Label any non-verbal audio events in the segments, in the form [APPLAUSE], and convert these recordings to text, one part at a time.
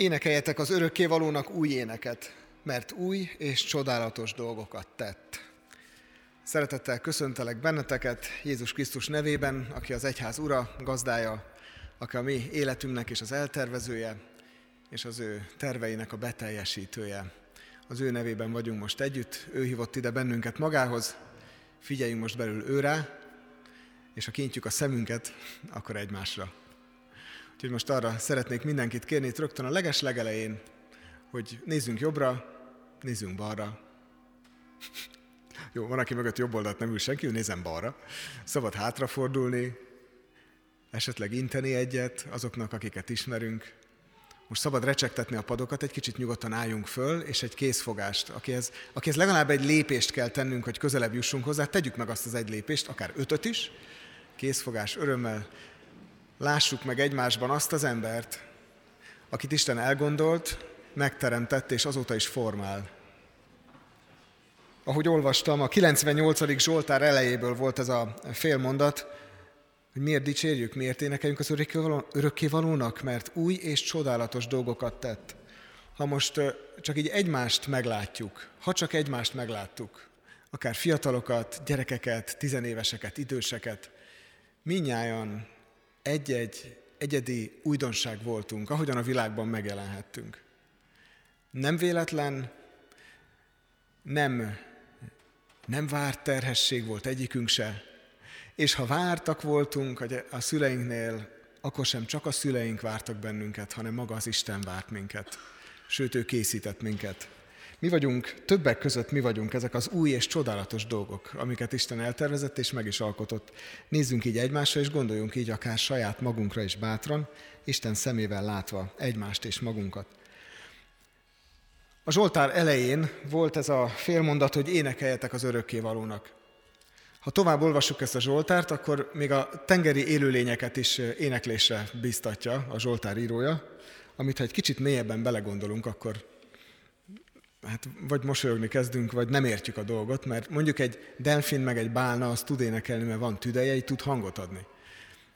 Énekeljetek az örökkévalónak új éneket, mert új és csodálatos dolgokat tett. Szeretettel köszöntelek benneteket Jézus Krisztus nevében, aki az egyház ura, gazdája, aki a mi életünknek és az eltervezője, és az ő terveinek a beteljesítője. Az ő nevében vagyunk most együtt, ő hívott ide bennünket magához, figyeljünk most belül őre, és ha kintjük a szemünket, akkor egymásra. Úgyhogy most arra szeretnék mindenkit kérni itt rögtön a leges legelején, hogy nézzünk jobbra, nézzünk balra. Jó, van, aki mögött jobb oldalt nem ül senki, nézem balra. Szabad hátrafordulni, esetleg inteni egyet azoknak, akiket ismerünk. Most szabad recsegtetni a padokat, egy kicsit nyugodtan álljunk föl, és egy készfogást, akihez, akihez legalább egy lépést kell tennünk, hogy közelebb jussunk hozzá, tegyük meg azt az egy lépést, akár ötöt is, készfogás örömmel, lássuk meg egymásban azt az embert, akit Isten elgondolt, megteremtett és azóta is formál. Ahogy olvastam, a 98. Zsoltár elejéből volt ez a félmondat, hogy miért dicsérjük, miért énekeljünk az örökkévalónak, mert új és csodálatos dolgokat tett. Ha most csak így egymást meglátjuk, ha csak egymást megláttuk, akár fiatalokat, gyerekeket, tizenéveseket, időseket, minnyáján egy-egy egyedi újdonság voltunk, ahogyan a világban megjelenhettünk. Nem véletlen, nem, nem várt terhesség volt egyikünk se, és ha vártak voltunk a szüleinknél, akkor sem csak a szüleink vártak bennünket, hanem maga az Isten várt minket. Sőt, ő készített minket. Mi vagyunk, többek között mi vagyunk ezek az új és csodálatos dolgok, amiket Isten eltervezett és meg is alkotott. Nézzünk így egymásra, és gondoljunk így akár saját magunkra is bátran, Isten szemével látva egymást és magunkat. A Zsoltár elején volt ez a félmondat, hogy énekeljetek az örökkévalónak. Ha tovább olvassuk ezt a Zsoltárt, akkor még a tengeri élőlényeket is éneklésre biztatja a Zsoltár írója, amit ha egy kicsit mélyebben belegondolunk, akkor hát vagy mosolyogni kezdünk, vagy nem értjük a dolgot, mert mondjuk egy delfin meg egy bálna az tud énekelni, mert van tüdeje, így tud hangot adni.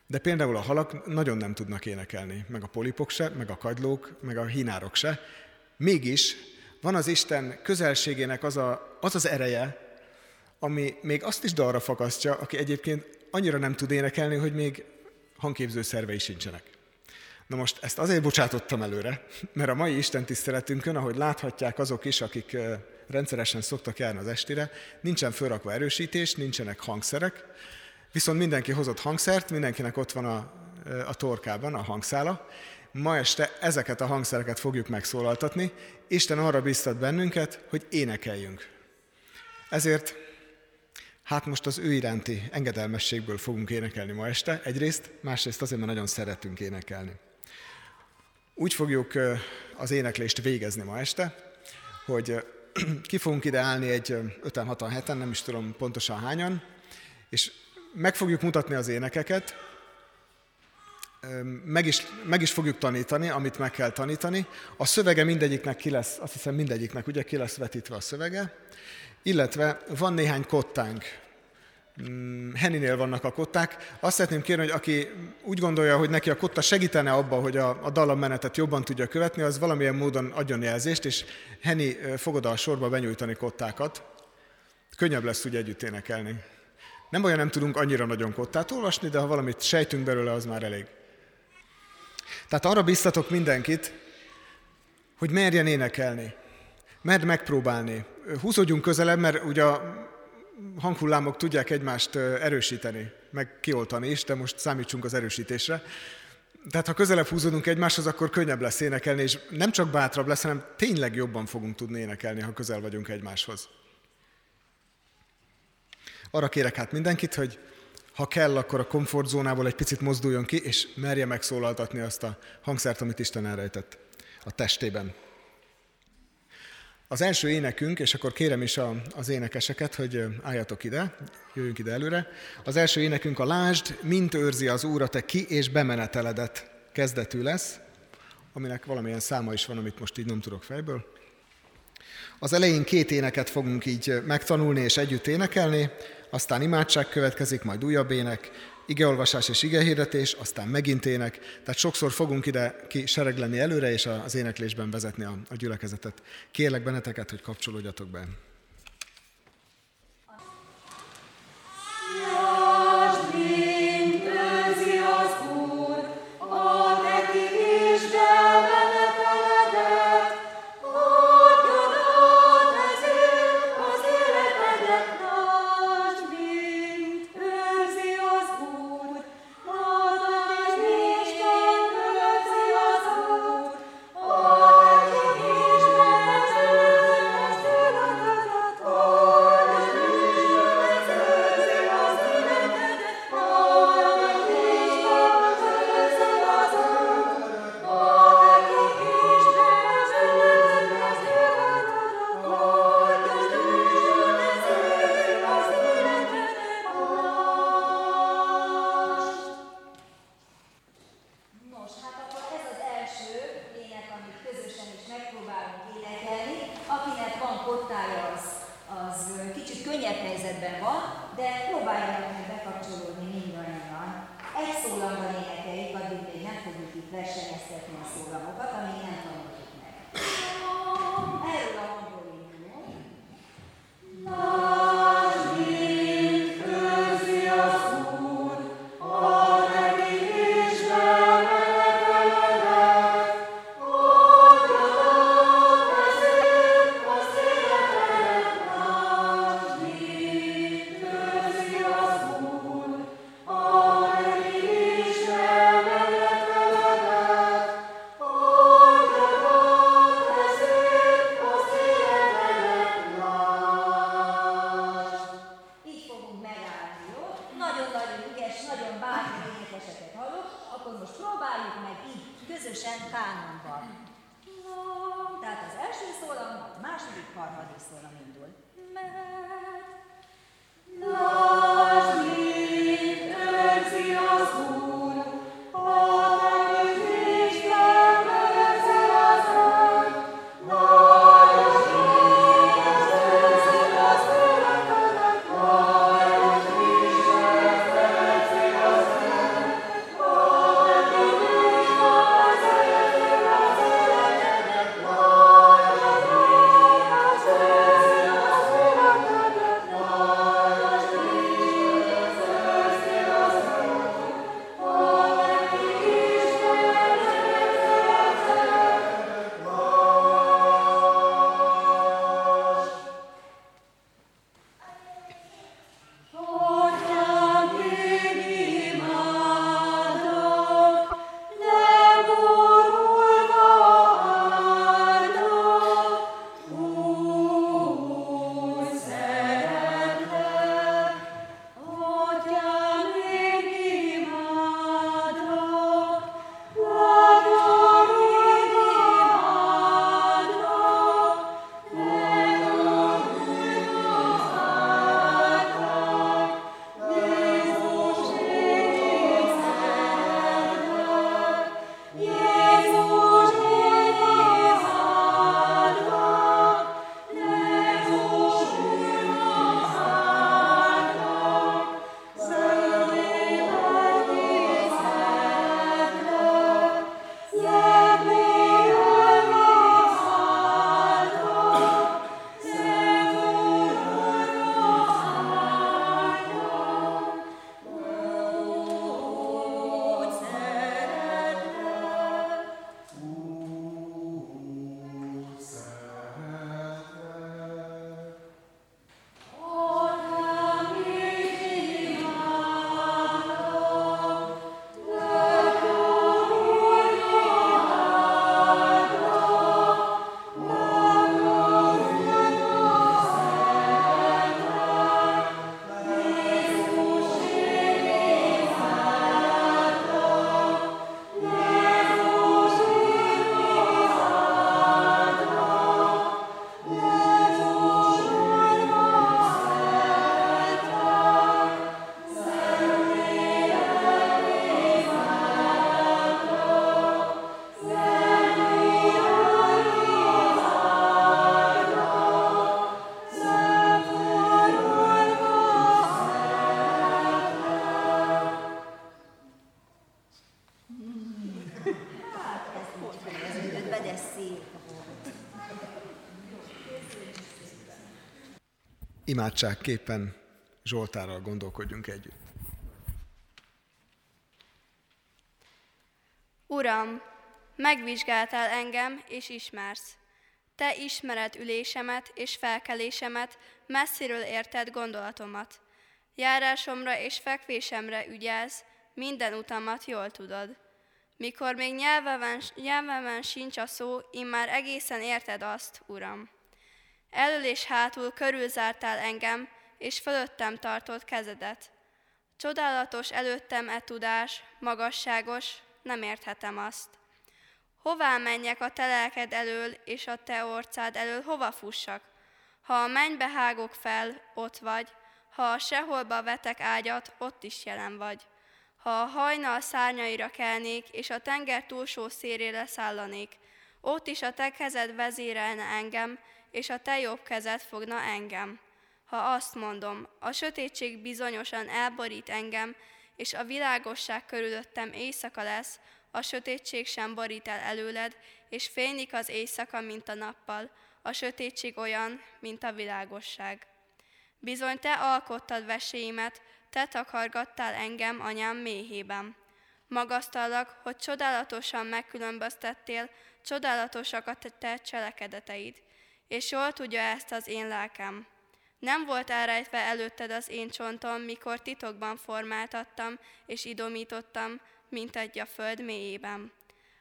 De például a halak nagyon nem tudnak énekelni, meg a polipok se, meg a kagylók, meg a hinárok se. Mégis van az Isten közelségének az a, az, az ereje, ami még azt is dalra fakasztja, aki egyébként annyira nem tud énekelni, hogy még hangképző szervei sincsenek. Na most ezt azért bocsátottam előre, mert a mai Isten tiszteletünkön, ahogy láthatják azok is, akik rendszeresen szoktak járni az estire, nincsen fölrakva erősítés, nincsenek hangszerek, viszont mindenki hozott hangszert, mindenkinek ott van a, a torkában a hangszála. Ma este ezeket a hangszereket fogjuk megszólaltatni. Isten arra biztat bennünket, hogy énekeljünk. Ezért Hát most az ő iránti engedelmességből fogunk énekelni ma este, egyrészt, másrészt azért, mert nagyon szeretünk énekelni. Úgy fogjuk az éneklést végezni ma este, hogy [CLEARS THROAT] ki fogunk ide állni egy 5-6 heten, nem is tudom pontosan hányan, és meg fogjuk mutatni az énekeket, meg is, meg is fogjuk tanítani, amit meg kell tanítani. A szövege mindegyiknek ki lesz, azt hiszem mindegyiknek ugye ki lesz vetítve a szövege, illetve van néhány kottánk, Heninél vannak a kották. Azt szeretném kérni, hogy aki úgy gondolja, hogy neki a kotta segítene abban, hogy a, a dallammenetet jobban tudja követni, az valamilyen módon adjon jelzést, és Heni fog oda a sorba benyújtani kottákat. Könnyebb lesz úgy együtt énekelni. Nem olyan nem tudunk annyira nagyon kottát olvasni, de ha valamit sejtünk belőle, az már elég. Tehát arra biztatok mindenkit, hogy merjen énekelni. Merd megpróbálni. Húzódjunk közelebb, mert ugye hanghullámok tudják egymást erősíteni, meg kioltani is, de most számítsunk az erősítésre. Tehát ha közelebb húzódunk egymáshoz, akkor könnyebb lesz énekelni, és nem csak bátrabb lesz, hanem tényleg jobban fogunk tudni énekelni, ha közel vagyunk egymáshoz. Arra kérek hát mindenkit, hogy ha kell, akkor a komfortzónából egy picit mozduljon ki, és merje megszólaltatni azt a hangszert, amit Isten elrejtett a testében. Az első énekünk, és akkor kérem is a, az énekeseket, hogy álljatok ide, jöjjünk ide előre. Az első énekünk a Lásd, mint őrzi az Úr a te ki- és bemeneteledet kezdetű lesz, aminek valamilyen száma is van, amit most így nem tudok fejből. Az elején két éneket fogunk így megtanulni és együtt énekelni, aztán imádság következik, majd újabb ének, igeolvasás és igehirdetés, aztán megint ének. Tehát sokszor fogunk ide ki seregleni előre, és az éneklésben vezetni a, a gyülekezetet. Kérlek benneteket, hogy kapcsolódjatok be. Imádságképpen Zsoltárral gondolkodjunk együtt. Uram, megvizsgáltál engem, és ismersz. Te ismered ülésemet és felkelésemet, messziről érted gondolatomat. Járásomra és fekvésemre ügyelsz, minden utamat jól tudod. Mikor még nyelvemen, nyelvemen sincs a szó, már egészen érted azt, Uram. Elől és hátul körülzártál engem, és fölöttem tartott kezedet. Csodálatos előttem e tudás, magasságos, nem érthetem azt. Hová menjek a te lelked elől, és a te orcád elől hova fussak? Ha a mennybe hágok fel, ott vagy, ha a seholba vetek ágyat, ott is jelen vagy. Ha a hajnal szárnyaira kelnék, és a tenger túlsó szérére szállanék, ott is a te kezed vezérelne engem, és a te jobb kezed fogna engem. Ha azt mondom, a sötétség bizonyosan elborít engem, és a világosság körülöttem éjszaka lesz, a sötétség sem borít el előled, és fénylik az éjszaka, mint a nappal, a sötétség olyan, mint a világosság. Bizony te alkottad veséimet, te takargattál engem anyám méhében. Magasztallak, hogy csodálatosan megkülönböztettél, csodálatosak a te cselekedeteid, és jól tudja ezt az én lelkem. Nem volt elrejtve előtted az én csontom, mikor titokban formáltattam és idomítottam, mint egy a föld mélyében.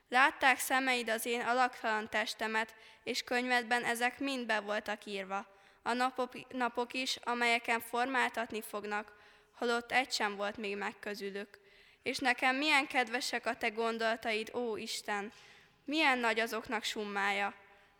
Látták szemeid az én alaktalan testemet, és könyvedben ezek mind be voltak írva. A napok, napok is, amelyeken formáltatni fognak, holott egy sem volt még meg közülük. És nekem milyen kedvesek a te gondolataid, ó Isten, milyen nagy azoknak summája.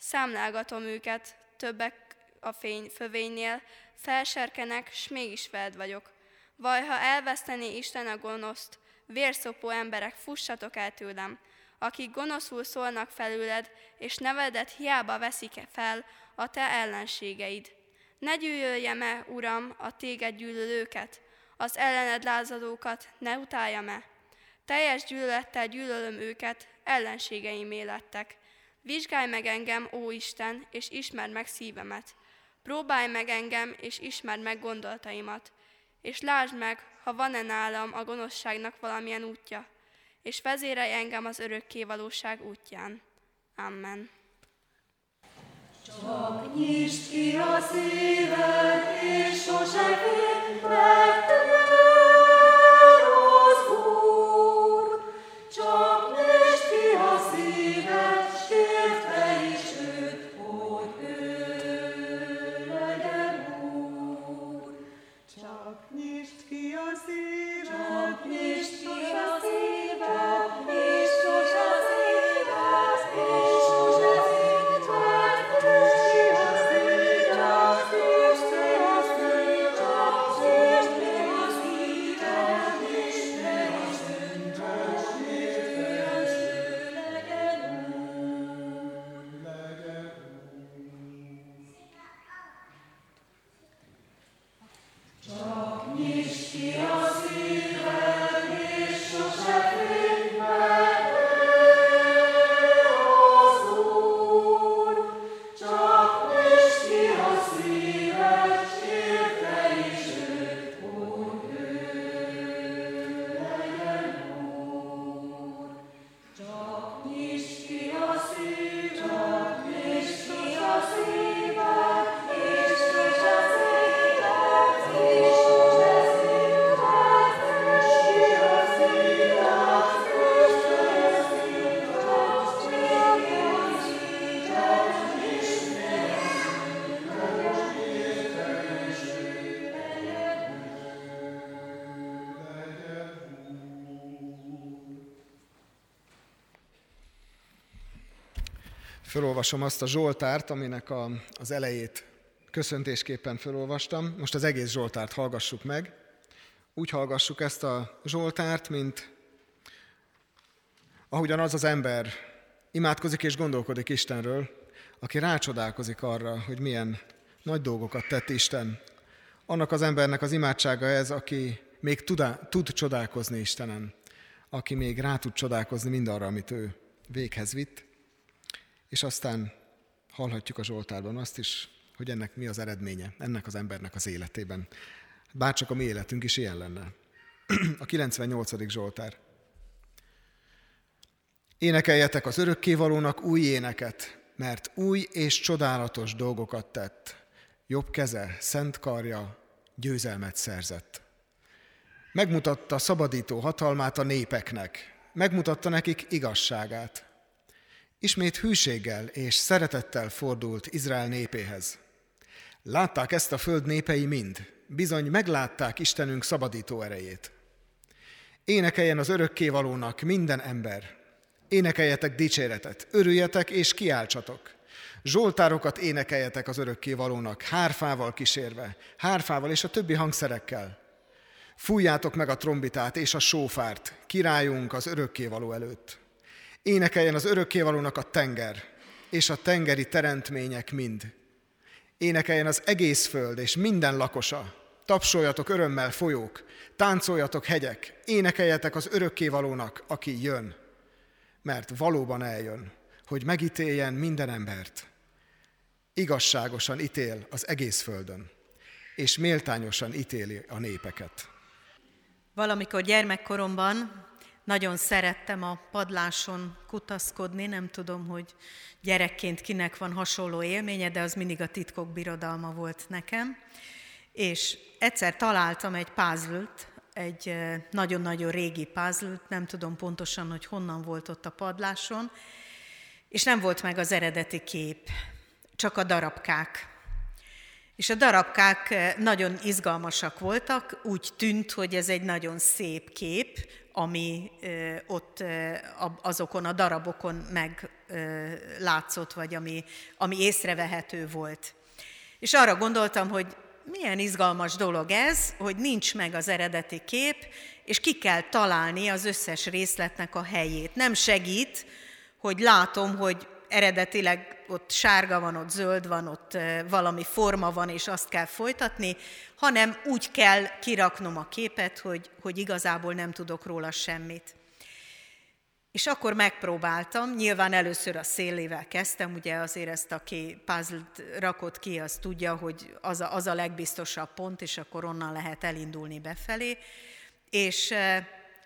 Számlálgatom őket, többek a fény fövénynél, felserkenek, s mégis veled vagyok. Vaj, ha elvesztené Isten a gonoszt, vérszopó emberek, fussatok el tőlem, akik gonoszul szólnak felőled, és nevedet hiába veszik fel a te ellenségeid. Ne gyűlöljem-e, Uram, a téged gyűlölőket, az ellened lázadókat ne utáljam-e? Teljes gyűlölettel gyűlölöm őket, ellenségeim lettek. Vizsgálj meg engem, ó Isten, és ismerd meg szívemet. Próbálj meg engem, és ismerd meg gondolataimat. És lásd meg, ha van-e nálam a gonoszságnak valamilyen útja, és vezérelj engem az örökké valóság útján. Amen. Csak nyisd ki a szíved, és sose félj meg Felolvasom azt a Zsoltárt, aminek a, az elejét köszöntésképpen felolvastam. Most az egész Zsoltárt hallgassuk meg. Úgy hallgassuk ezt a Zsoltárt, mint ahogyan az az ember imádkozik és gondolkodik Istenről, aki rácsodálkozik arra, hogy milyen nagy dolgokat tett Isten. Annak az embernek az imádsága ez, aki még tud, tud csodálkozni Istenen, aki még rá tud csodálkozni mindarra, amit ő véghez vitt És aztán hallhatjuk a Zsoltárban azt is, hogy ennek mi az eredménye, ennek az embernek az életében. Bárcsak a mi életünk is ilyen lenne. [CLEARS THROAT] A 98. Zsoltár. Énekeljetek az örökkévalónak új éneket, mert új és csodálatos dolgokat tett. Jobb keze, szent karja, győzelmet szerzett. Megmutatta szabadító hatalmát a népeknek, megmutatta nekik igazságát. Ismét hűséggel és szeretettel fordult Izrael népéhez. Látták ezt a föld népei mind, bizony meglátták Istenünk szabadító erejét. Énekeljen az örökkévalónak minden ember, énekeljetek dicséretet, örüljetek és kiáltsatok. Zsoltárokat énekeljetek az örökkévalónak, hárfával kísérve, hárfával és a többi hangszerekkel. Fújjátok meg a trombitát és a sófárt, királyunk az örökkévaló előtt. Énekeljen az örökkévalónak a tenger, és a tengeri teremtmények mind. Énekeljen az egész föld és minden lakosa. Tapsoljatok örömmel folyók, táncoljatok hegyek, énekeljetek az örökkévalónak, aki jön. Mert valóban eljön, hogy megítéljen minden embert. Igazságosan ítél az egész földön, és méltányosan ítéli a népeket. Valamikor gyermekkoromban nagyon szerettem a padláson kutaszkodni, nem tudom, hogy gyerekként kinek van hasonló élménye, de az mindig a titkok birodalma volt nekem. És egyszer találtam egy puzzle egy nagyon-nagyon régi puzzle nem tudom pontosan, hogy honnan volt ott a padláson, és nem volt meg az eredeti kép, csak a darabkák. És a darabkák nagyon izgalmasak voltak, úgy tűnt, hogy ez egy nagyon szép kép, ami ott azokon a darabokon meglátszott, vagy ami, ami észrevehető volt. És arra gondoltam, hogy milyen izgalmas dolog ez, hogy nincs meg az eredeti kép, és ki kell találni az összes részletnek a helyét. Nem segít, hogy látom, hogy eredetileg ott sárga van, ott zöld van, ott valami forma van, és azt kell folytatni, hanem úgy kell kiraknom a képet, hogy, hogy igazából nem tudok róla semmit. És akkor megpróbáltam, nyilván először a szélével kezdtem, ugye azért ezt, aki puzzle rakott ki, az tudja, hogy az a, az a legbiztosabb pont, és akkor onnan lehet elindulni befelé. És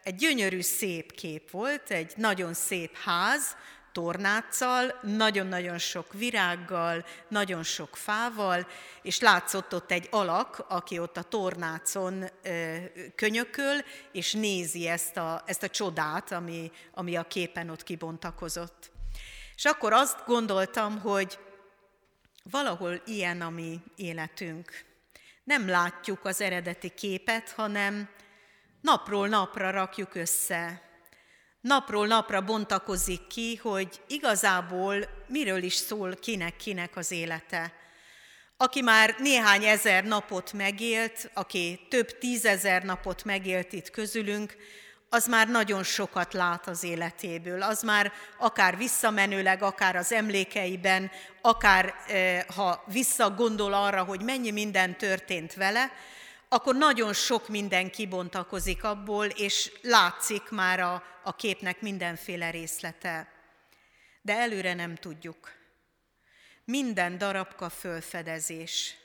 egy gyönyörű szép kép volt, egy nagyon szép ház, tornáccal, nagyon-nagyon sok virággal, nagyon sok fával, és látszott ott egy alak, aki ott a tornácon könyököl, és nézi ezt a, ezt a csodát, ami, ami a képen ott kibontakozott. És akkor azt gondoltam, hogy valahol ilyen a mi életünk. Nem látjuk az eredeti képet, hanem napról napra rakjuk össze napról napra bontakozik ki, hogy igazából miről is szól kinek-kinek az élete. Aki már néhány ezer napot megélt, aki több tízezer napot megélt itt közülünk, az már nagyon sokat lát az életéből. Az már akár visszamenőleg, akár az emlékeiben, akár eh, ha visszagondol arra, hogy mennyi minden történt vele, akkor nagyon sok minden kibontakozik abból, és látszik már a, a képnek mindenféle részlete. De előre nem tudjuk. Minden darabka fölfedezés.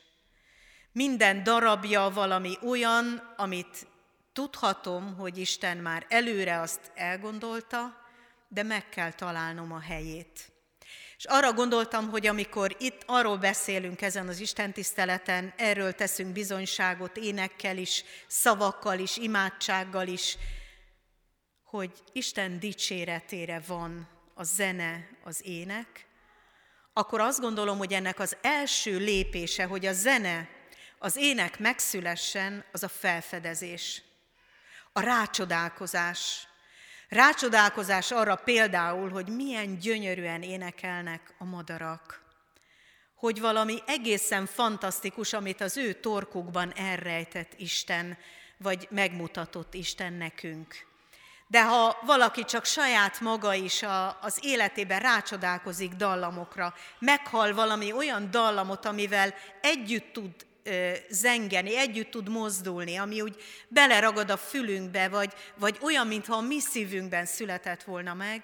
Minden darabja valami olyan, amit tudhatom, hogy Isten már előre azt elgondolta, de meg kell találnom a helyét. És arra gondoltam, hogy amikor itt arról beszélünk ezen az Isten tiszteleten, erről teszünk bizonyságot énekkel is, szavakkal is, imádsággal is, hogy Isten dicséretére van a zene, az ének, akkor azt gondolom, hogy ennek az első lépése, hogy a zene, az ének megszülessen, az a felfedezés, a rácsodálkozás, Rácsodálkozás arra például, hogy milyen gyönyörűen énekelnek a madarak. Hogy valami egészen fantasztikus, amit az ő torkukban elrejtett Isten, vagy megmutatott Isten nekünk. De ha valaki csak saját maga is a, az életében rácsodálkozik dallamokra, meghal valami olyan dallamot, amivel együtt tud zengeni, együtt tud mozdulni, ami úgy beleragad a fülünkbe, vagy, vagy olyan, mintha a mi szívünkben született volna meg,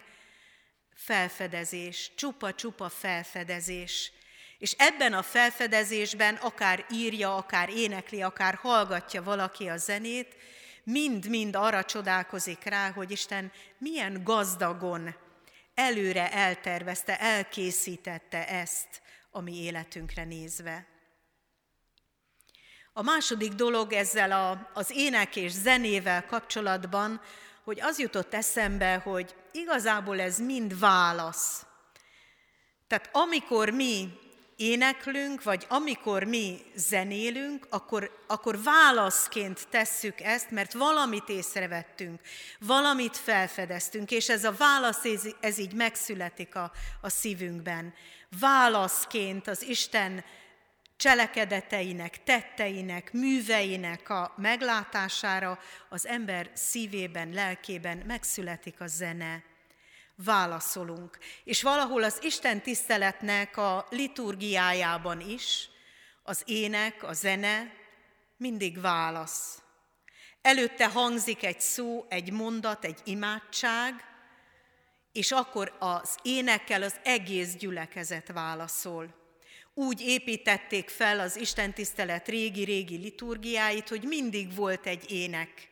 felfedezés, csupa-csupa felfedezés. És ebben a felfedezésben akár írja, akár énekli, akár hallgatja valaki a zenét, mind-mind arra csodálkozik rá, hogy Isten milyen gazdagon előre eltervezte, elkészítette ezt a mi életünkre nézve. A második dolog ezzel a, az ének és zenével kapcsolatban, hogy az jutott eszembe, hogy igazából ez mind válasz. Tehát amikor mi éneklünk, vagy amikor mi zenélünk, akkor, akkor válaszként tesszük ezt, mert valamit észrevettünk, valamit felfedeztünk, és ez a válasz, ez, ez így megszületik a, a szívünkben. Válaszként az Isten cselekedeteinek, tetteinek, műveinek a meglátására az ember szívében, lelkében megszületik a zene. Válaszolunk. És valahol az Isten tiszteletnek a liturgiájában is az ének, a zene mindig válasz. Előtte hangzik egy szó, egy mondat, egy imádság, és akkor az énekkel az egész gyülekezet válaszol úgy építették fel az Isten tisztelet régi-régi liturgiáit, hogy mindig volt egy ének.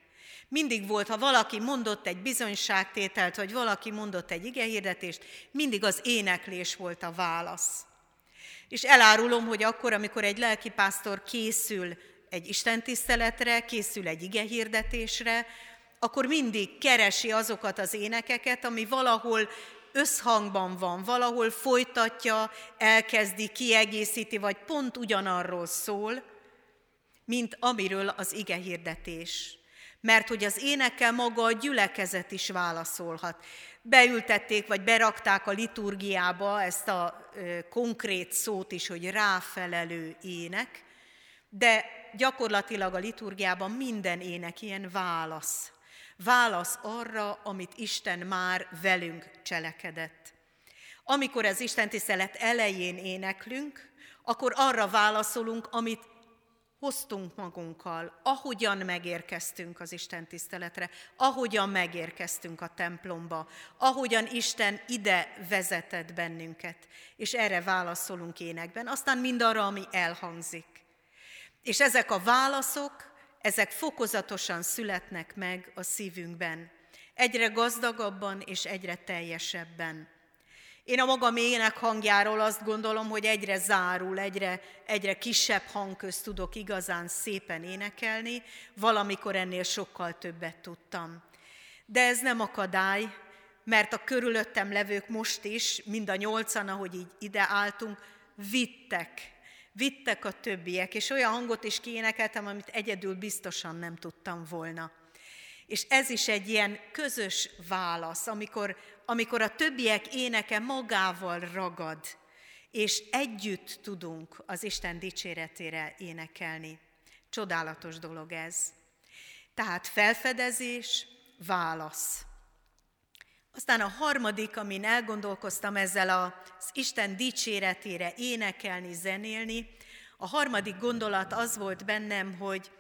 Mindig volt, ha valaki mondott egy bizonyságtételt, vagy valaki mondott egy igehirdetést, mindig az éneklés volt a válasz. És elárulom, hogy akkor, amikor egy lelkipásztor készül egy istentiszteletre, készül egy igehirdetésre, akkor mindig keresi azokat az énekeket, ami valahol összhangban van, valahol folytatja, elkezdi, kiegészíti, vagy pont ugyanarról szól, mint amiről az ige hirdetés. Mert hogy az énekkel maga a gyülekezet is válaszolhat. Beültették, vagy berakták a liturgiába ezt a konkrét szót is, hogy ráfelelő ének, de gyakorlatilag a liturgiában minden ének ilyen válasz Válasz arra, amit Isten már velünk cselekedett. Amikor az Isten tisztelet elején éneklünk, akkor arra válaszolunk, amit hoztunk magunkkal, ahogyan megérkeztünk az Isten tiszteletre, ahogyan megérkeztünk a templomba, ahogyan Isten ide vezetett bennünket, és erre válaszolunk énekben, aztán mindarra, ami elhangzik. És ezek a válaszok ezek fokozatosan születnek meg a szívünkben, egyre gazdagabban és egyre teljesebben. Én a magam ének hangjáról azt gondolom, hogy egyre zárul, egyre, egyre kisebb hangközt tudok igazán szépen énekelni, valamikor ennél sokkal többet tudtam. De ez nem akadály, mert a körülöttem levők most is, mind a nyolcan, ahogy így ide álltunk, vittek vittek a többiek, és olyan hangot is kiénekeltem, amit egyedül biztosan nem tudtam volna. És ez is egy ilyen közös válasz, amikor, amikor a többiek éneke magával ragad, és együtt tudunk az Isten dicséretére énekelni. Csodálatos dolog ez. Tehát felfedezés, válasz. Aztán a harmadik, amin elgondolkoztam ezzel az Isten dicséretére énekelni, zenélni, a harmadik gondolat az volt bennem, hogy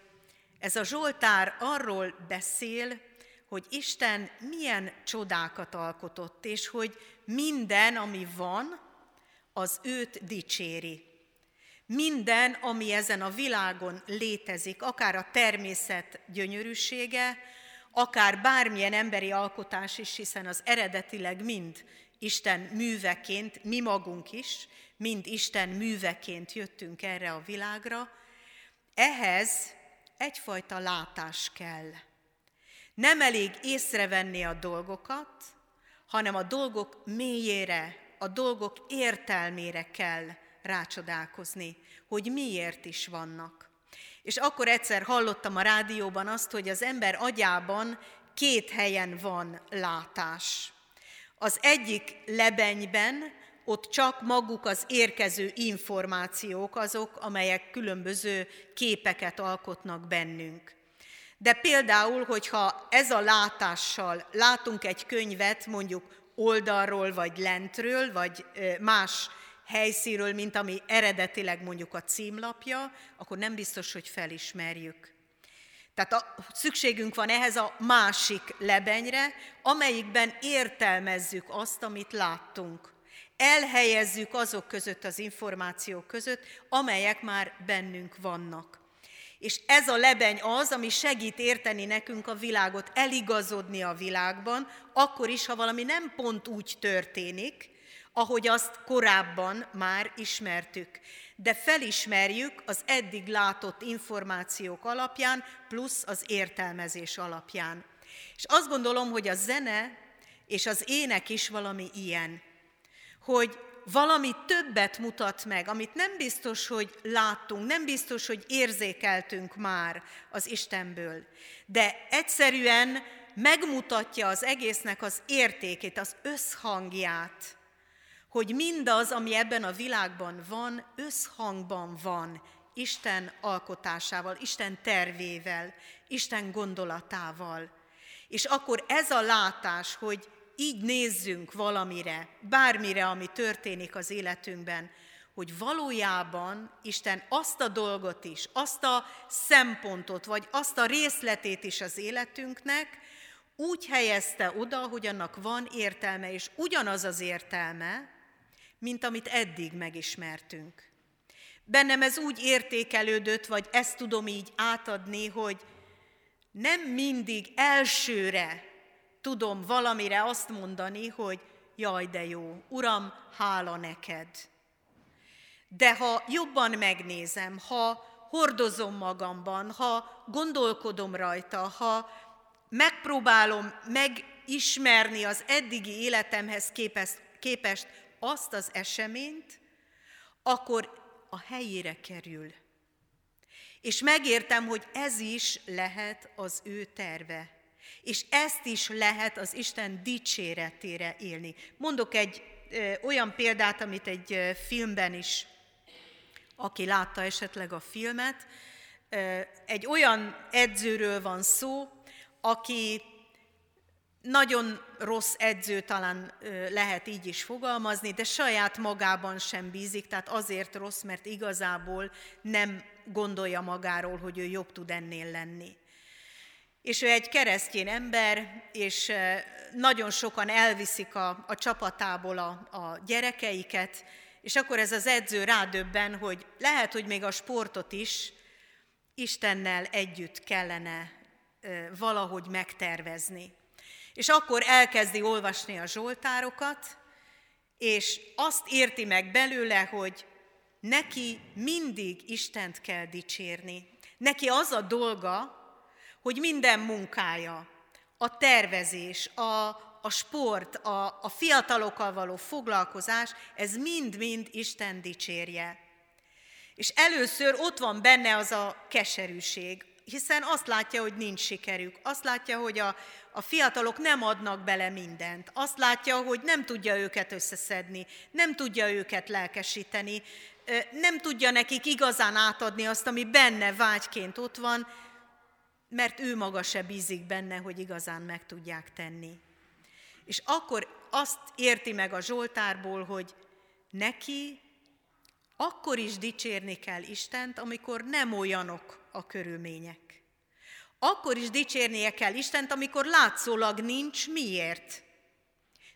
ez a Zsoltár arról beszél, hogy Isten milyen csodákat alkotott, és hogy minden, ami van, az őt dicséri. Minden, ami ezen a világon létezik, akár a természet gyönyörűsége, akár bármilyen emberi alkotás is, hiszen az eredetileg mind Isten műveként, mi magunk is, mind Isten műveként jöttünk erre a világra, ehhez egyfajta látás kell. Nem elég észrevenni a dolgokat, hanem a dolgok mélyére, a dolgok értelmére kell rácsodálkozni, hogy miért is vannak. És akkor egyszer hallottam a rádióban azt, hogy az ember agyában két helyen van látás. Az egyik lebenyben, ott csak maguk az érkező információk azok, amelyek különböző képeket alkotnak bennünk. De például, hogyha ez a látással látunk egy könyvet, mondjuk oldalról, vagy lentről, vagy más helyszínről, mint ami eredetileg mondjuk a címlapja, akkor nem biztos, hogy felismerjük. Tehát a, szükségünk van ehhez a másik lebenyre, amelyikben értelmezzük azt, amit láttunk. Elhelyezzük azok között az információk között, amelyek már bennünk vannak. És ez a lebeny az, ami segít érteni nekünk a világot, eligazodni a világban, akkor is, ha valami nem pont úgy történik, ahogy azt korábban már ismertük. De felismerjük az eddig látott információk alapján, plusz az értelmezés alapján. És azt gondolom, hogy a zene és az ének is valami ilyen, hogy valami többet mutat meg, amit nem biztos, hogy láttunk, nem biztos, hogy érzékeltünk már az Istenből, de egyszerűen megmutatja az egésznek az értékét, az összhangját, hogy mindaz, ami ebben a világban van, összhangban van Isten alkotásával, Isten tervével, Isten gondolatával. És akkor ez a látás, hogy így nézzünk valamire, bármire, ami történik az életünkben, hogy valójában Isten azt a dolgot is, azt a szempontot, vagy azt a részletét is az életünknek úgy helyezte oda, hogy annak van értelme, és ugyanaz az értelme, mint amit eddig megismertünk. Bennem ez úgy értékelődött, vagy ezt tudom így átadni, hogy nem mindig elsőre tudom valamire azt mondani, hogy jaj, de jó, Uram, hála neked. De ha jobban megnézem, ha hordozom magamban, ha gondolkodom rajta, ha megpróbálom megismerni az eddigi életemhez képest, képest azt az eseményt, akkor a helyére kerül. És megértem, hogy ez is lehet az ő terve. És ezt is lehet az Isten dicséretére élni. Mondok egy ö, olyan példát, amit egy ö, filmben is, aki látta esetleg a filmet, ö, egy olyan edzőről van szó, aki nagyon rossz edző talán lehet így is fogalmazni, de saját magában sem bízik, tehát azért rossz, mert igazából nem gondolja magáról, hogy ő jobb tud ennél lenni. És ő egy keresztjén ember, és nagyon sokan elviszik a, a csapatából a, a gyerekeiket, és akkor ez az edző rádöbben, hogy lehet, hogy még a sportot is Istennel együtt kellene valahogy megtervezni. És akkor elkezdi olvasni a zsoltárokat, és azt érti meg belőle, hogy neki mindig Istent kell dicsérni. Neki az a dolga, hogy minden munkája, a tervezés, a, a sport, a, a fiatalokkal való foglalkozás, ez mind-mind Isten dicsérje. És először ott van benne az a keserűség, hiszen azt látja, hogy nincs sikerük, azt látja, hogy a, a fiatalok nem adnak bele mindent, azt látja, hogy nem tudja őket összeszedni, nem tudja őket lelkesíteni, nem tudja nekik igazán átadni azt, ami benne vágyként ott van, mert ő maga se bízik benne, hogy igazán meg tudják tenni. És akkor azt érti meg a Zsoltárból, hogy neki akkor is dicsérni kell Istent, amikor nem olyanok a körülmények. Akkor is dicsérnie kell Istent, amikor látszólag nincs miért.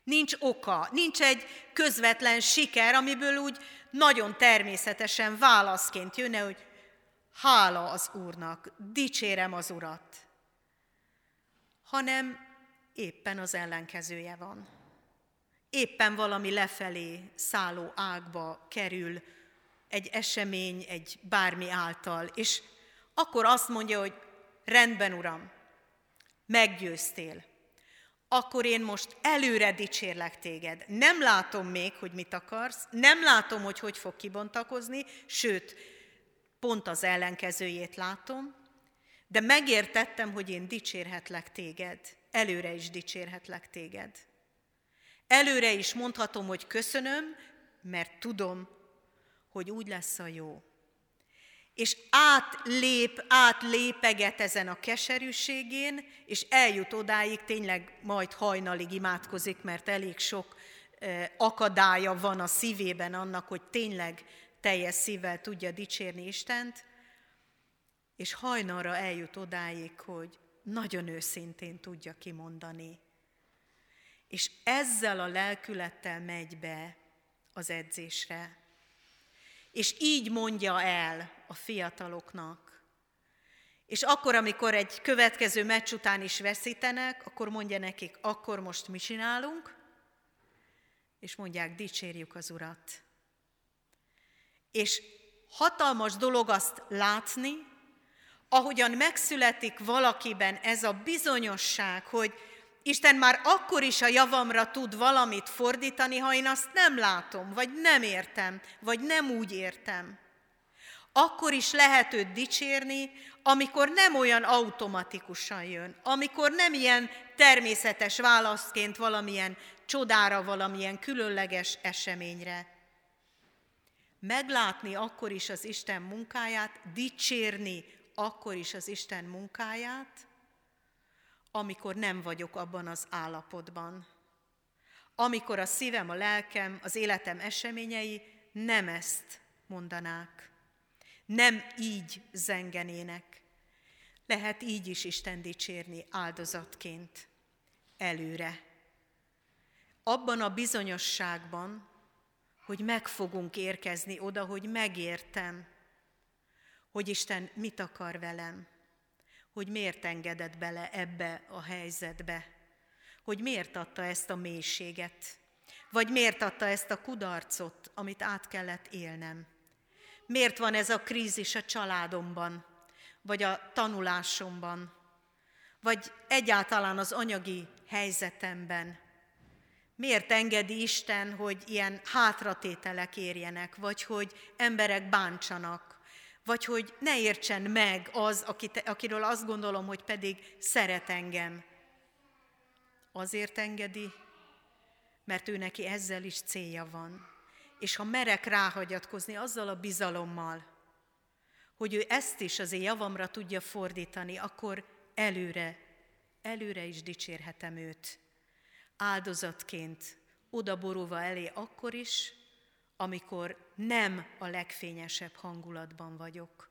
Nincs oka, nincs egy közvetlen siker, amiből úgy nagyon természetesen válaszként jönne, hogy hála az Úrnak, dicsérem az Urat, hanem éppen az ellenkezője van. Éppen valami lefelé szálló ágba kerül egy esemény, egy bármi által, és akkor azt mondja, hogy rendben, Uram, meggyőztél, akkor én most előre dicsérlek téged. Nem látom még, hogy mit akarsz, nem látom, hogy hogy fog kibontakozni, sőt, pont az ellenkezőjét látom, de megértettem, hogy én dicsérhetlek téged, előre is dicsérhetlek téged. Előre is mondhatom, hogy köszönöm, mert tudom, hogy úgy lesz a jó. És átlép, átlépeget ezen a keserűségén, és eljut odáig, tényleg majd hajnalig imádkozik, mert elég sok akadálya van a szívében annak, hogy tényleg teljes szívvel tudja dicsérni Istent, és hajnalra eljut odáig, hogy nagyon őszintén tudja kimondani. És ezzel a lelkülettel megy be az edzésre. És így mondja el a fiataloknak. És akkor, amikor egy következő meccs után is veszítenek, akkor mondja nekik, akkor most mi csinálunk? És mondják, dicsérjük az Urat. És hatalmas dolog azt látni, ahogyan megszületik valakiben ez a bizonyosság, hogy Isten már akkor is a javamra tud valamit fordítani, ha én azt nem látom, vagy nem értem, vagy nem úgy értem. Akkor is lehet őt dicsérni, amikor nem olyan automatikusan jön, amikor nem ilyen természetes válaszként valamilyen csodára, valamilyen különleges eseményre. Meglátni akkor is az Isten munkáját, dicsérni akkor is az Isten munkáját, amikor nem vagyok abban az állapotban. Amikor a szívem, a lelkem, az életem eseményei nem ezt mondanák. Nem így zengenének. Lehet így is Isten dicsérni áldozatként, előre. Abban a bizonyosságban, hogy meg fogunk érkezni oda, hogy megértem, hogy Isten mit akar velem, hogy miért engedett bele ebbe a helyzetbe, hogy miért adta ezt a mélységet, vagy miért adta ezt a kudarcot, amit át kellett élnem. Miért van ez a krízis a családomban, vagy a tanulásomban, vagy egyáltalán az anyagi helyzetemben. Miért engedi Isten, hogy ilyen hátratételek érjenek, vagy hogy emberek bántsanak, vagy hogy ne értsen meg az, akiről azt gondolom, hogy pedig szeret engem. Azért engedi, mert ő neki ezzel is célja van. És ha merek ráhagyatkozni azzal a bizalommal, hogy ő ezt is az én javamra tudja fordítani, akkor előre, előre is dicsérhetem őt. Áldozatként, odaborulva elé akkor is, amikor nem a legfényesebb hangulatban vagyok.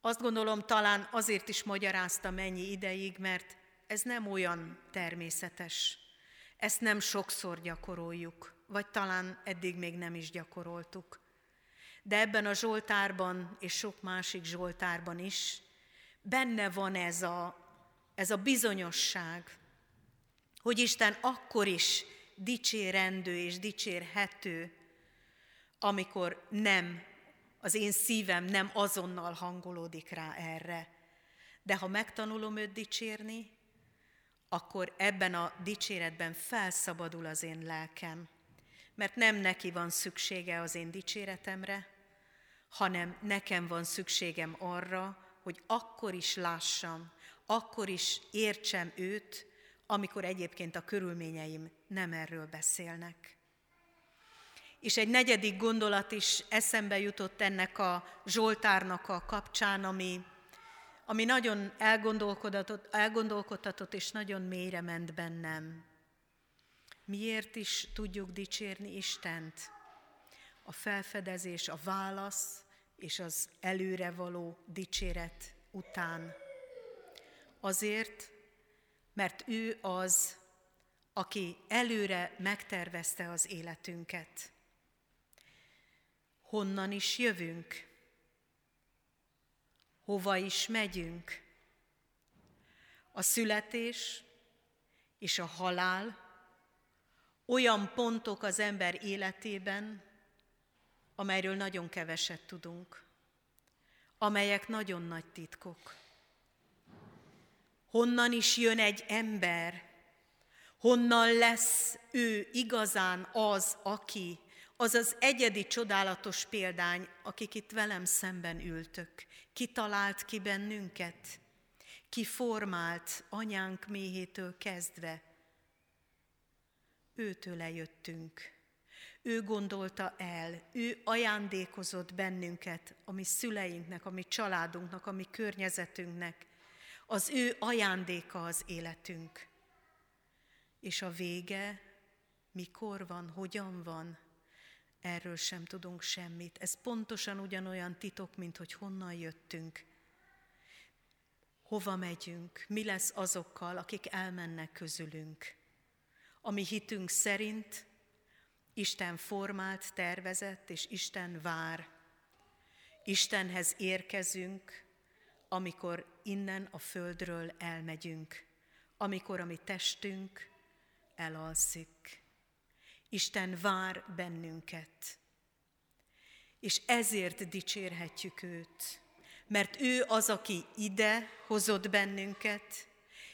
Azt gondolom, talán azért is magyaráztam mennyi ideig, mert ez nem olyan természetes. Ezt nem sokszor gyakoroljuk, vagy talán eddig még nem is gyakoroltuk. De ebben a Zsoltárban és sok másik Zsoltárban is benne van ez a, ez a bizonyosság, hogy Isten akkor is dicsérendő és dicsérhető, amikor nem, az én szívem nem azonnal hangolódik rá erre. De ha megtanulom őt dicsérni, akkor ebben a dicséretben felszabadul az én lelkem. Mert nem neki van szüksége az én dicséretemre, hanem nekem van szükségem arra, hogy akkor is lássam, akkor is értsem őt, amikor egyébként a körülményeim nem erről beszélnek. És egy negyedik gondolat is eszembe jutott ennek a Zsoltárnak a kapcsán, ami, ami nagyon elgondolkodtatott, elgondolkodtatott és nagyon mélyre ment bennem. Miért is tudjuk dicsérni Istent? A felfedezés, a válasz és az előre való dicséret után. Azért, mert ő az, aki előre megtervezte az életünket honnan is jövünk, hova is megyünk. A születés és a halál olyan pontok az ember életében, amelyről nagyon keveset tudunk, amelyek nagyon nagy titkok. Honnan is jön egy ember, honnan lesz ő igazán az, aki az az egyedi, csodálatos példány, akik itt velem szemben ültök. Ki talált ki bennünket? Ki formált anyánk méhétől kezdve? Őtőle jöttünk. Ő gondolta el, ő ajándékozott bennünket, a mi szüleinknek, a mi családunknak, a mi környezetünknek. Az ő ajándéka az életünk. És a vége mikor van, hogyan van, Erről sem tudunk semmit. Ez pontosan ugyanolyan titok, mint hogy honnan jöttünk. hova megyünk, mi lesz azokkal, akik elmennek közülünk. A mi hitünk szerint Isten formált, tervezett, és Isten vár. Istenhez érkezünk, amikor innen a földről elmegyünk, amikor a mi testünk elalszik. Isten vár bennünket, és ezért dicsérhetjük őt, mert ő az, aki ide hozott bennünket,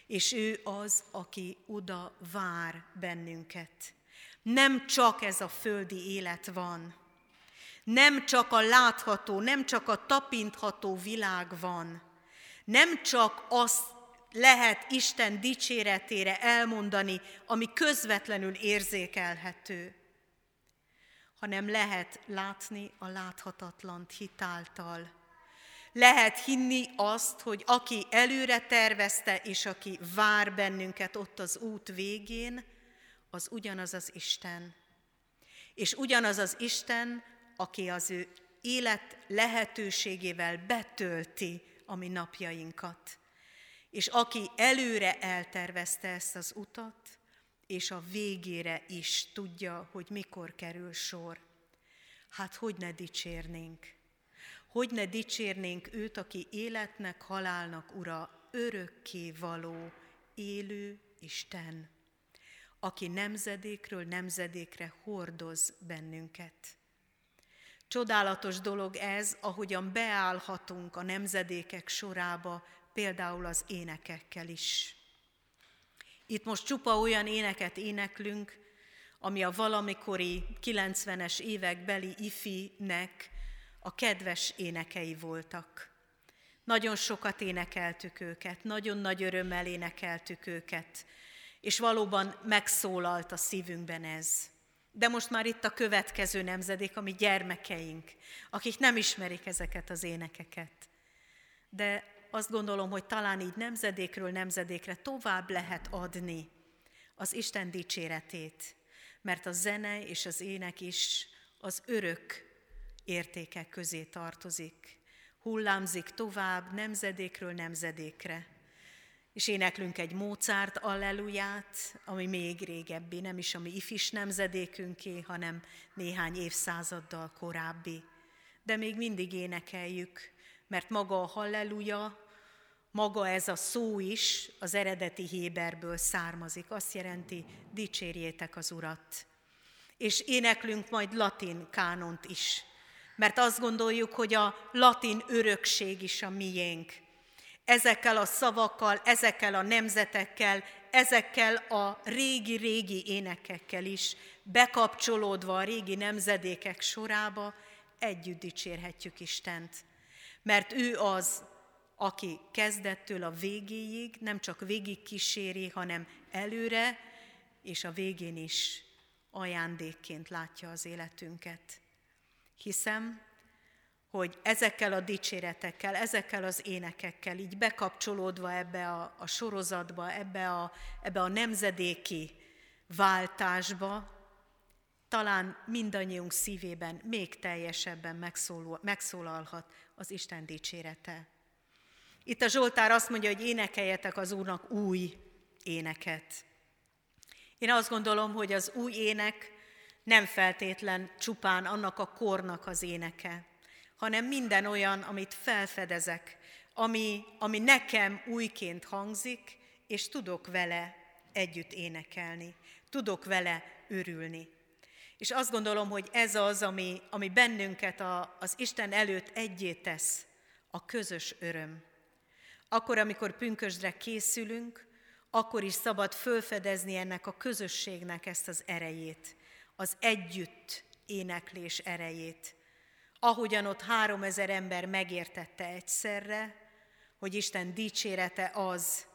és ő az, aki oda vár bennünket. Nem csak ez a földi élet van, nem csak a látható, nem csak a tapintható világ van, nem csak azt lehet Isten dicséretére elmondani, ami közvetlenül érzékelhető, hanem lehet látni a láthatatlant hitáltal. Lehet hinni azt, hogy aki előre tervezte, és aki vár bennünket ott az út végén, az ugyanaz az Isten. És ugyanaz az Isten, aki az ő élet lehetőségével betölti a mi napjainkat. És aki előre eltervezte ezt az utat, és a végére is tudja, hogy mikor kerül sor. Hát hogy ne dicsérnénk? Hogy ne dicsérnénk őt, aki életnek, halálnak ura, örökké való, élő Isten, aki nemzedékről nemzedékre hordoz bennünket. Csodálatos dolog ez, ahogyan beállhatunk a nemzedékek sorába, például az énekekkel is. Itt most csupa olyan éneket éneklünk, ami a valamikori 90-es évek beli ifinek a kedves énekei voltak. Nagyon sokat énekeltük őket, nagyon nagy örömmel énekeltük őket, és valóban megszólalt a szívünkben ez. De most már itt a következő nemzedék, ami gyermekeink, akik nem ismerik ezeket az énekeket. De azt gondolom, hogy talán így nemzedékről nemzedékre tovább lehet adni az Isten dicséretét, mert a zene és az ének is az örök értékek közé tartozik. Hullámzik tovább nemzedékről nemzedékre. És éneklünk egy Mozart alleluját, ami még régebbi, nem is a mi ifis nemzedékünké, hanem néhány évszázaddal korábbi. De még mindig énekeljük, mert maga a halleluja, maga ez a szó is az eredeti héberből származik. Azt jelenti, dicsérjétek az Urat. És éneklünk majd latin kánont is, mert azt gondoljuk, hogy a latin örökség is a miénk. Ezekkel a szavakkal, ezekkel a nemzetekkel, ezekkel a régi-régi énekekkel is bekapcsolódva a régi nemzedékek sorába együtt dicsérhetjük Istent. Mert ő az, aki kezdettől a végéig nem csak végig kíséri, hanem előre, és a végén is ajándékként látja az életünket. Hiszem, hogy ezekkel a dicséretekkel, ezekkel az énekekkel, így bekapcsolódva ebbe a, a sorozatba, ebbe a, ebbe a nemzedéki váltásba, talán mindannyiunk szívében még teljesebben megszólal, megszólalhat az Isten dicsérete. Itt a Zsoltár azt mondja, hogy énekeljetek az Úrnak új éneket. Én azt gondolom, hogy az új ének nem feltétlen csupán annak a kornak az éneke, hanem minden olyan, amit felfedezek, ami, ami nekem újként hangzik, és tudok vele együtt énekelni, tudok vele örülni. És azt gondolom, hogy ez az, ami, ami bennünket a, az Isten előtt egyé tesz, a közös öröm. Akkor, amikor pünkösdre készülünk, akkor is szabad fölfedezni ennek a közösségnek ezt az erejét, az együtt éneklés erejét. Ahogyan ott három ezer ember megértette egyszerre, hogy Isten dicsérete az,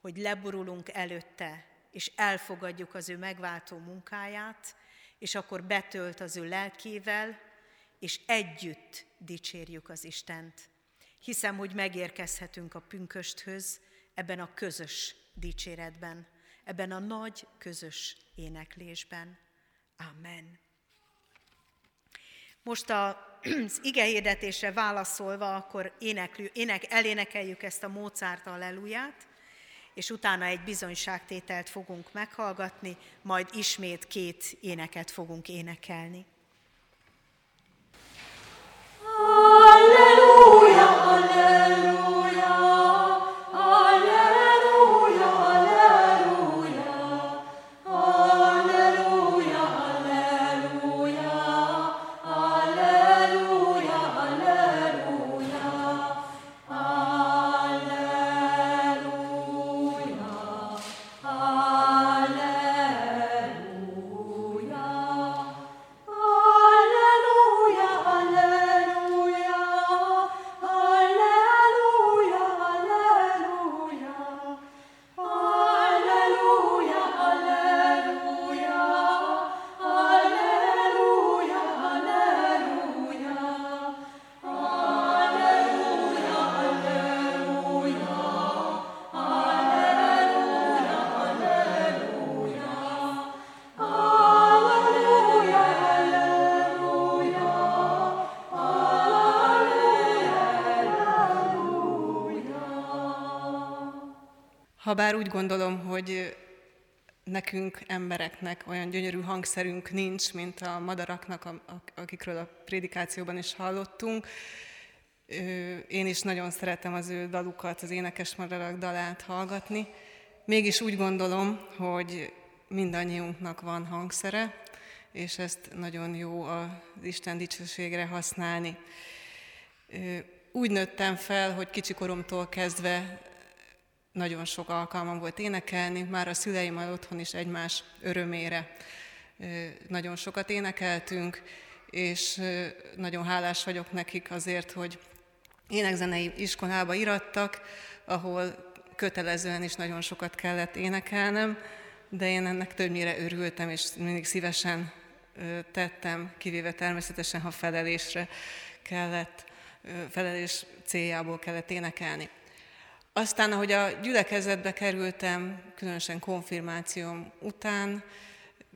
hogy leborulunk előtte, és elfogadjuk az ő megváltó munkáját, és akkor betölt az ő lelkével, és együtt dicsérjük az Istent. Hiszem, hogy megérkezhetünk a pünkösthöz ebben a közös dicséretben, ebben a nagy közös éneklésben. Amen. Most az ige hirdetésre válaszolva, akkor éneklő, ének, elénekeljük ezt a Mozart alleluját, és utána egy bizonyságtételt fogunk meghallgatni, majd ismét két éneket fogunk énekelni. Habár úgy gondolom, hogy nekünk, embereknek olyan gyönyörű hangszerünk nincs, mint a madaraknak, akikről a prédikációban is hallottunk. Én is nagyon szeretem az ő dalukat, az énekes madarak dalát hallgatni. Mégis úgy gondolom, hogy mindannyiunknak van hangszere, és ezt nagyon jó az Isten dicsőségre használni. Úgy nőttem fel, hogy kicsikoromtól kezdve nagyon sok alkalmam volt énekelni, már a szüleimmel otthon is egymás örömére nagyon sokat énekeltünk, és nagyon hálás vagyok nekik azért, hogy énekzenei iskolába irattak, ahol kötelezően is nagyon sokat kellett énekelnem, de én ennek többnyire örültem, és mindig szívesen tettem, kivéve természetesen, ha felelésre kellett, felelés céljából kellett énekelni. Aztán, ahogy a gyülekezetbe kerültem, különösen konfirmációm után,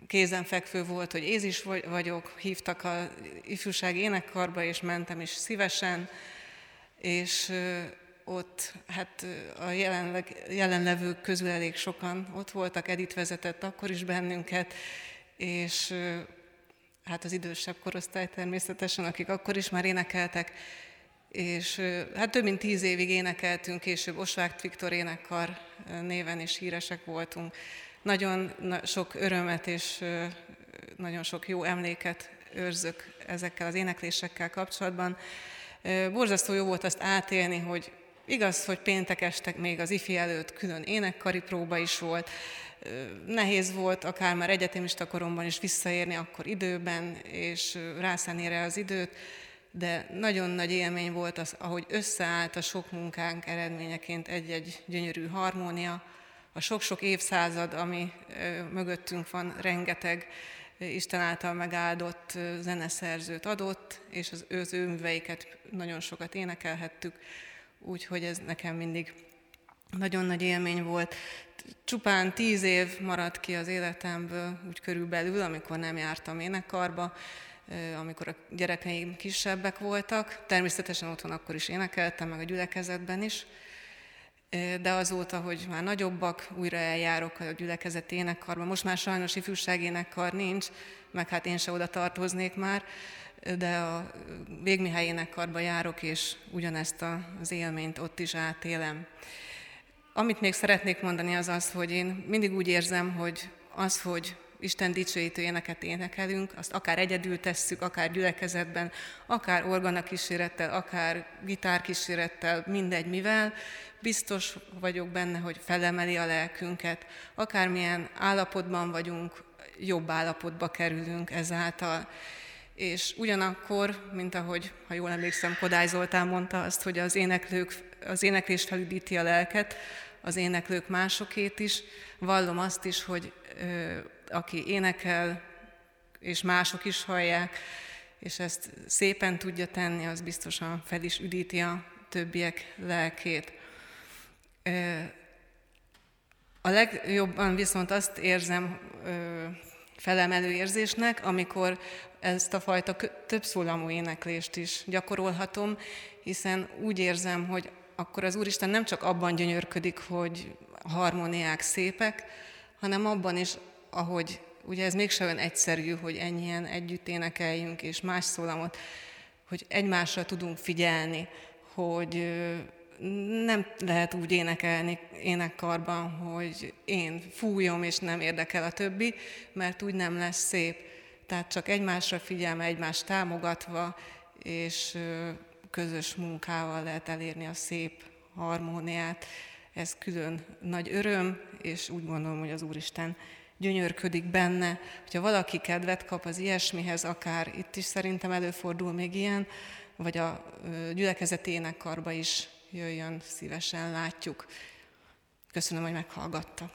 kézenfekvő volt, hogy ézis vagyok, hívtak a ifjúsági énekkarba, és mentem is szívesen, és ott hát a jelenleg, jelenlevők közül elég sokan ott voltak, Edith vezetett akkor is bennünket, és hát az idősebb korosztály természetesen, akik akkor is már énekeltek, és hát több mint tíz évig énekeltünk, később Osvágt Viktor énekkar néven is híresek voltunk. Nagyon sok örömet és nagyon sok jó emléket őrzök ezekkel az éneklésekkel kapcsolatban. Borzasztó jó volt azt átélni, hogy igaz, hogy péntek este még az ifi előtt külön énekkari próba is volt, Nehéz volt akár már egyetemista koromban is visszaérni akkor időben, és rászállni erre az időt, de nagyon nagy élmény volt az, ahogy összeállt a sok munkánk eredményeként egy-egy gyönyörű harmónia, a sok-sok évszázad, ami mögöttünk van, rengeteg Isten által megáldott zeneszerzőt adott, és az ő, az ő műveiket nagyon sokat énekelhettük, úgyhogy ez nekem mindig nagyon nagy élmény volt. Csupán tíz év maradt ki az életemből, úgy körülbelül, amikor nem jártam énekarba, amikor a gyerekeim kisebbek voltak. Természetesen otthon akkor is énekeltem, meg a gyülekezetben is. De azóta, hogy már nagyobbak, újra eljárok a gyülekezet énekkarba. Most már sajnos ifjúság énekkar nincs, meg hát én se oda tartoznék már, de a Végmihály énekkarba járok, és ugyanezt az élményt ott is átélem. Amit még szeretnék mondani az az, hogy én mindig úgy érzem, hogy az, hogy Isten dicsőítő éneket énekelünk, azt akár egyedül tesszük, akár gyülekezetben, akár organa kísérettel, akár gitár kísérettel, mindegy mivel, biztos vagyok benne, hogy felemeli a lelkünket, akármilyen állapotban vagyunk, jobb állapotba kerülünk ezáltal. És ugyanakkor, mint ahogy, ha jól emlékszem, Kodály Zoltán mondta azt, hogy az, éneklők, az éneklés felüdíti a lelket, az éneklők másokét is, vallom azt is, hogy aki énekel, és mások is hallják, és ezt szépen tudja tenni, az biztosan fel is üdíti a többiek lelkét. A legjobban viszont azt érzem, felemelő érzésnek, amikor ezt a fajta többszólamú éneklést is gyakorolhatom, hiszen úgy érzem, hogy akkor az Úristen nem csak abban gyönyörködik, hogy harmóniák szépek, hanem abban is, ahogy ugye ez mégse olyan egyszerű, hogy ennyien együtt énekeljünk, és más szólamot, hogy egymásra tudunk figyelni, hogy nem lehet úgy énekelni énekkarban, hogy én fújom, és nem érdekel a többi, mert úgy nem lesz szép. Tehát csak egymásra figyelme, egymást támogatva, és közös munkával lehet elérni a szép harmóniát. Ez külön nagy öröm, és úgy gondolom, hogy az Úristen gyönyörködik benne. Hogyha valaki kedvet kap az ilyesmihez, akár itt is szerintem előfordul még ilyen, vagy a gyülekezeti énekkarba is jöjjön, szívesen látjuk. Köszönöm, hogy meghallgattak.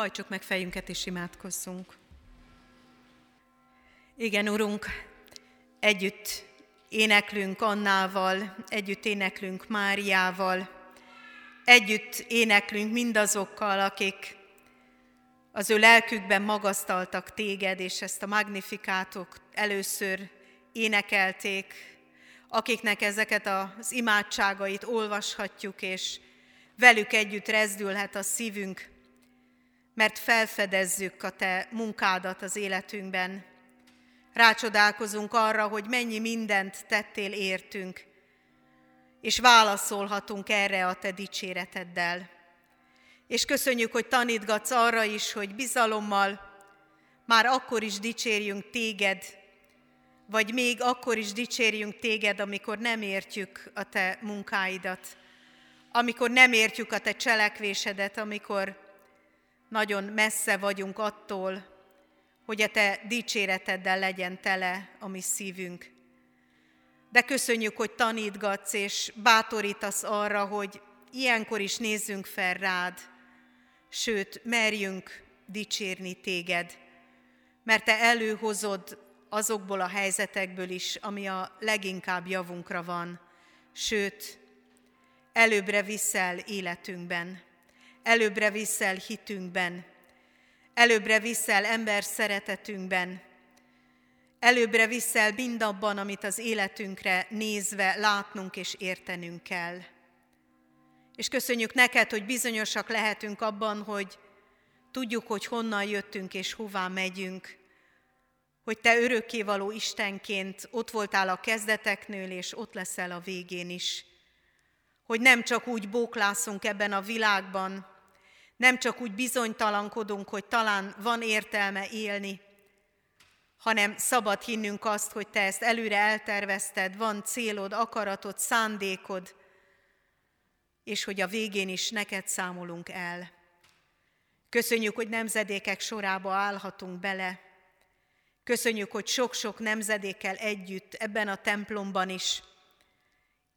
Hajtsuk meg fejünket és imádkozzunk. Igen, Urunk, együtt éneklünk Annával, együtt éneklünk Máriával, együtt éneklünk mindazokkal, akik az ő lelkükben magasztaltak téged, és ezt a magnifikátok először énekelték, akiknek ezeket az imádságait olvashatjuk, és velük együtt rezdülhet a szívünk, mert felfedezzük a te munkádat az életünkben. Rácsodálkozunk arra, hogy mennyi mindent tettél értünk, és válaszolhatunk erre a te dicséreteddel. És köszönjük, hogy tanítgatsz arra is, hogy bizalommal már akkor is dicsérjünk téged, vagy még akkor is dicsérjünk téged, amikor nem értjük a te munkáidat, amikor nem értjük a te cselekvésedet, amikor nagyon messze vagyunk attól, hogy a te dicséreteddel legyen tele a mi szívünk. De köszönjük, hogy tanítgatsz és bátorítasz arra, hogy ilyenkor is nézzünk fel rád, sőt, merjünk dicsérni téged, mert te előhozod azokból a helyzetekből is, ami a leginkább javunkra van, sőt, előbbre viszel életünkben előbbre viszel hitünkben, előbbre viszel ember szeretetünkben, előbbre viszel mindabban, amit az életünkre nézve látnunk és értenünk kell. És köszönjük neked, hogy bizonyosak lehetünk abban, hogy tudjuk, hogy honnan jöttünk és hová megyünk, hogy te örökkévaló Istenként ott voltál a kezdeteknél, és ott leszel a végén is. Hogy nem csak úgy bóklászunk ebben a világban, nem csak úgy bizonytalankodunk, hogy talán van értelme élni, hanem szabad hinnünk azt, hogy te ezt előre eltervezted, van célod, akaratod, szándékod, és hogy a végén is neked számolunk el. Köszönjük, hogy nemzedékek sorába állhatunk bele. Köszönjük, hogy sok-sok nemzedékkel együtt ebben a templomban is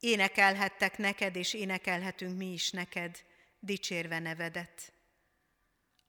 énekelhettek neked, és énekelhetünk mi is neked, dicsérve nevedet.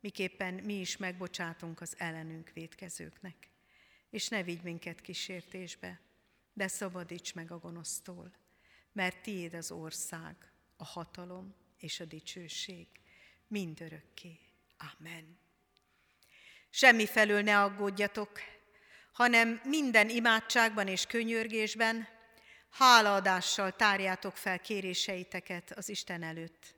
miképpen mi is megbocsátunk az ellenünk védkezőknek. És ne vigy minket kísértésbe, de szabadíts meg a gonosztól, mert tiéd az ország, a hatalom és a dicsőség mindörökké. Amen. Semmi felől ne aggódjatok, hanem minden imádságban és könyörgésben hálaadással tárjátok fel kéréseiteket az Isten előtt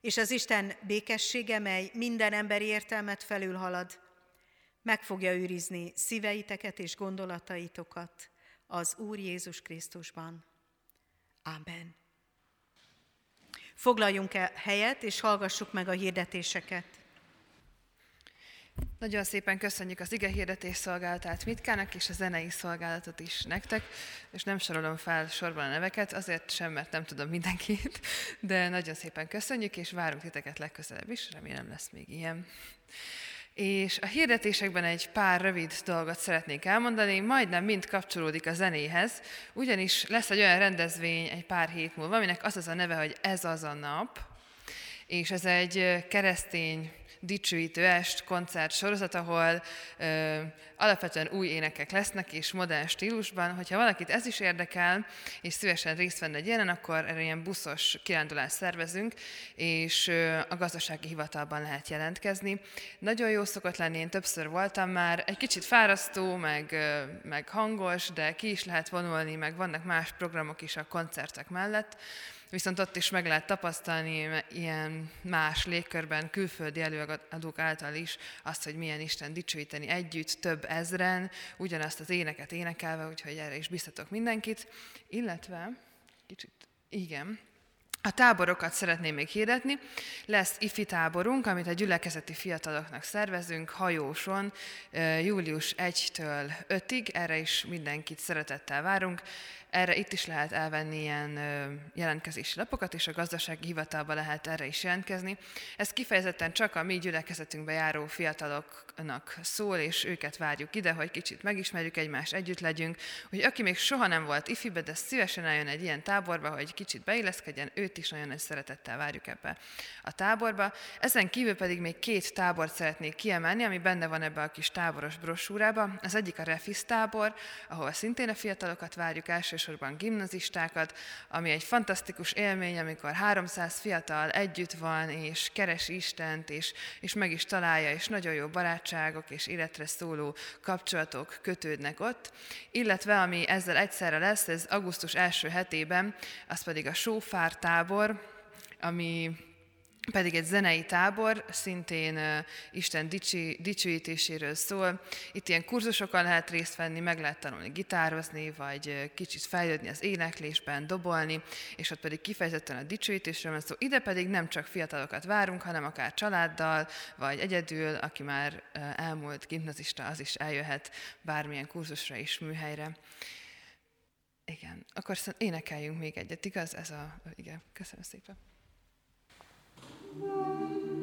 és az Isten békessége, mely minden emberi értelmet felülhalad, meg fogja őrizni szíveiteket és gondolataitokat az Úr Jézus Krisztusban. Amen. Foglaljunk el helyet, és hallgassuk meg a hirdetéseket. Nagyon szépen köszönjük az ige hirdetés szolgálatát Mitkának és a zenei szolgálatot is nektek, és nem sorolom fel sorban a neveket, azért sem, mert nem tudom mindenkit, de nagyon szépen köszönjük, és várunk titeket legközelebb is, remélem lesz még ilyen. És a hirdetésekben egy pár rövid dolgot szeretnék elmondani, majdnem mind kapcsolódik a zenéhez, ugyanis lesz egy olyan rendezvény egy pár hét múlva, aminek az az a neve, hogy ez az a nap, és ez egy keresztény dicsőítő est, koncert sorozat, ahol ö, alapvetően új énekek lesznek, és modern stílusban. Hogyha valakit ez is érdekel, és szívesen részt venne egy ilyen, akkor erre ilyen buszos kirándulást szervezünk, és ö, a gazdasági hivatalban lehet jelentkezni. Nagyon jó szokott lenni, én többször voltam már, egy kicsit fárasztó, meg, ö, meg hangos, de ki is lehet vonulni, meg vannak más programok is a koncertek mellett viszont ott is meg lehet tapasztalni ilyen más légkörben, külföldi előadók által is azt, hogy milyen Isten dicsőíteni együtt, több ezren, ugyanazt az éneket énekelve, úgyhogy erre is biztatok mindenkit. Illetve, kicsit, igen, A táborokat szeretném még hirdetni. Lesz ifi táborunk, amit a gyülekezeti fiataloknak szervezünk hajóson július 1-től 5-ig. Erre is mindenkit szeretettel várunk. Erre itt is lehet elvenni ilyen jelentkezési lapokat, és a gazdasági hivatalba lehet erre is jelentkezni. Ez kifejezetten csak a mi gyülekezetünkbe járó fiataloknak szól, és őket várjuk ide, hogy kicsit megismerjük egymást, együtt legyünk. Hogy aki még soha nem volt ifibe, de szívesen eljön egy ilyen táborba, hogy kicsit beilleszkedjen, őt is nagyon nagy szeretettel várjuk ebbe a táborba. Ezen kívül pedig még két tábort szeretnék kiemelni, ami benne van ebbe a kis táboros brosúrába. Az egyik a Refis tábor, ahol szintén a fiatalokat várjuk első elsősorban gimnazistákat, ami egy fantasztikus élmény, amikor 300 fiatal együtt van, és keres Istent, és, és meg is találja, és nagyon jó barátságok és életre szóló kapcsolatok kötődnek ott. Illetve, ami ezzel egyszerre lesz, ez augusztus első hetében, az pedig a Sófár tábor, ami pedig egy zenei tábor, szintén Isten dicsi, dicsőítéséről szól. Itt ilyen kurzusokon lehet részt venni, meg lehet tanulni gitározni, vagy kicsit fejlődni az éneklésben, dobolni, és ott pedig kifejezetten a dicsőítésről van szó. Ide pedig nem csak fiatalokat várunk, hanem akár családdal, vagy egyedül, aki már elmúlt gimnazista, az is eljöhet bármilyen kurzusra is, műhelyre. Igen, akkor énekeljünk még egyet, igaz? Ez a, igen, köszönöm szépen. Thank you.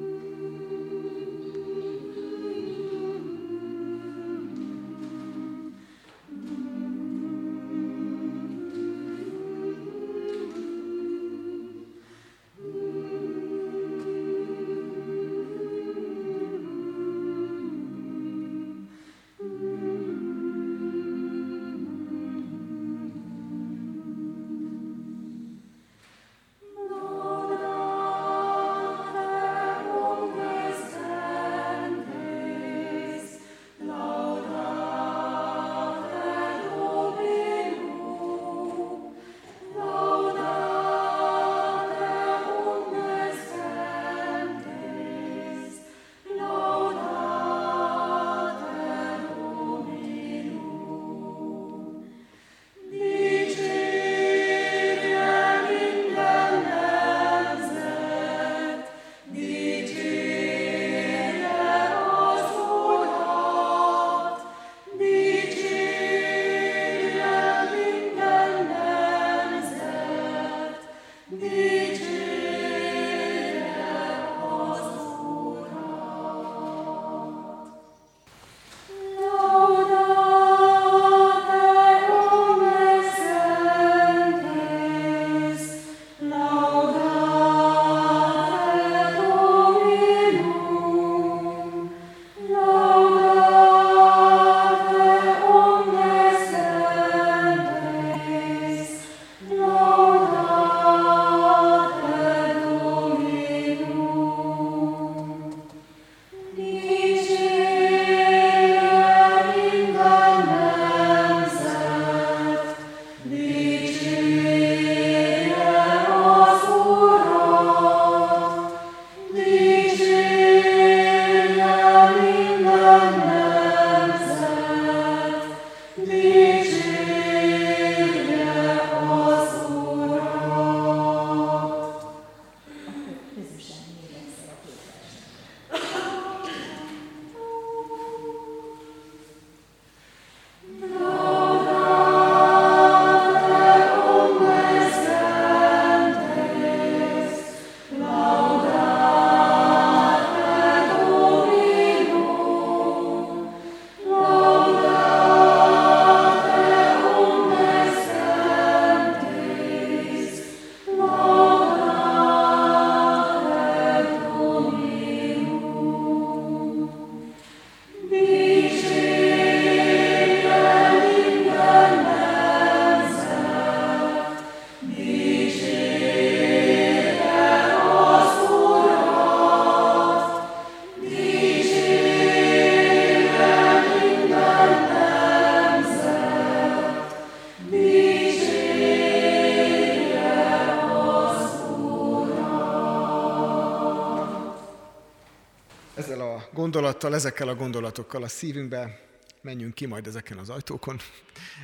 Gondolattal, ezekkel a gondolatokkal a szívünkbe menjünk ki majd ezeken az ajtókon.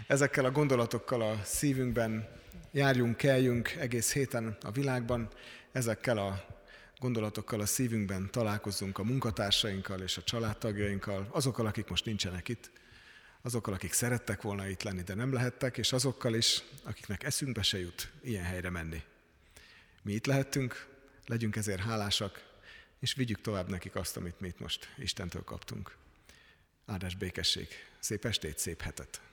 Ezekkel a gondolatokkal a szívünkben járjunk, keljünk egész héten a világban, ezekkel a gondolatokkal a szívünkben találkozzunk a munkatársainkkal és a családtagjainkkal, azokkal, akik most nincsenek itt, azokkal, akik szerettek volna itt lenni, de nem lehettek, és azokkal is, akiknek eszünkbe se jut ilyen helyre menni. Mi itt lehettünk, legyünk ezért hálásak, és vigyük tovább nekik azt, amit mi itt most Istentől kaptunk. Áldás békesség, szép estét, szép hetet!